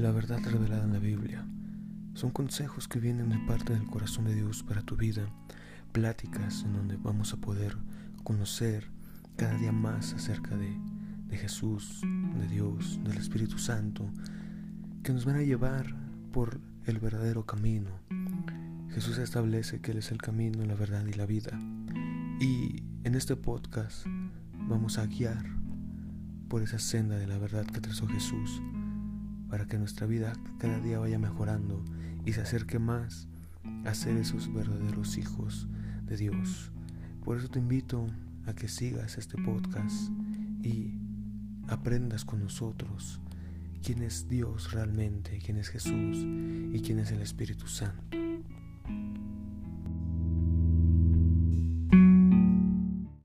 la verdad revelada en la Biblia. Son consejos que vienen de parte del corazón de Dios para tu vida, pláticas en donde vamos a poder conocer cada día más acerca de, de Jesús, de Dios, del Espíritu Santo, que nos van a llevar por el verdadero camino. Jesús establece que Él es el camino, la verdad y la vida. Y en este podcast vamos a guiar por esa senda de la verdad que trazó Jesús para que nuestra vida cada día vaya mejorando y se acerque más a ser esos verdaderos hijos de Dios. Por eso te invito a que sigas este podcast y aprendas con nosotros quién es Dios realmente, quién es Jesús y quién es el Espíritu Santo.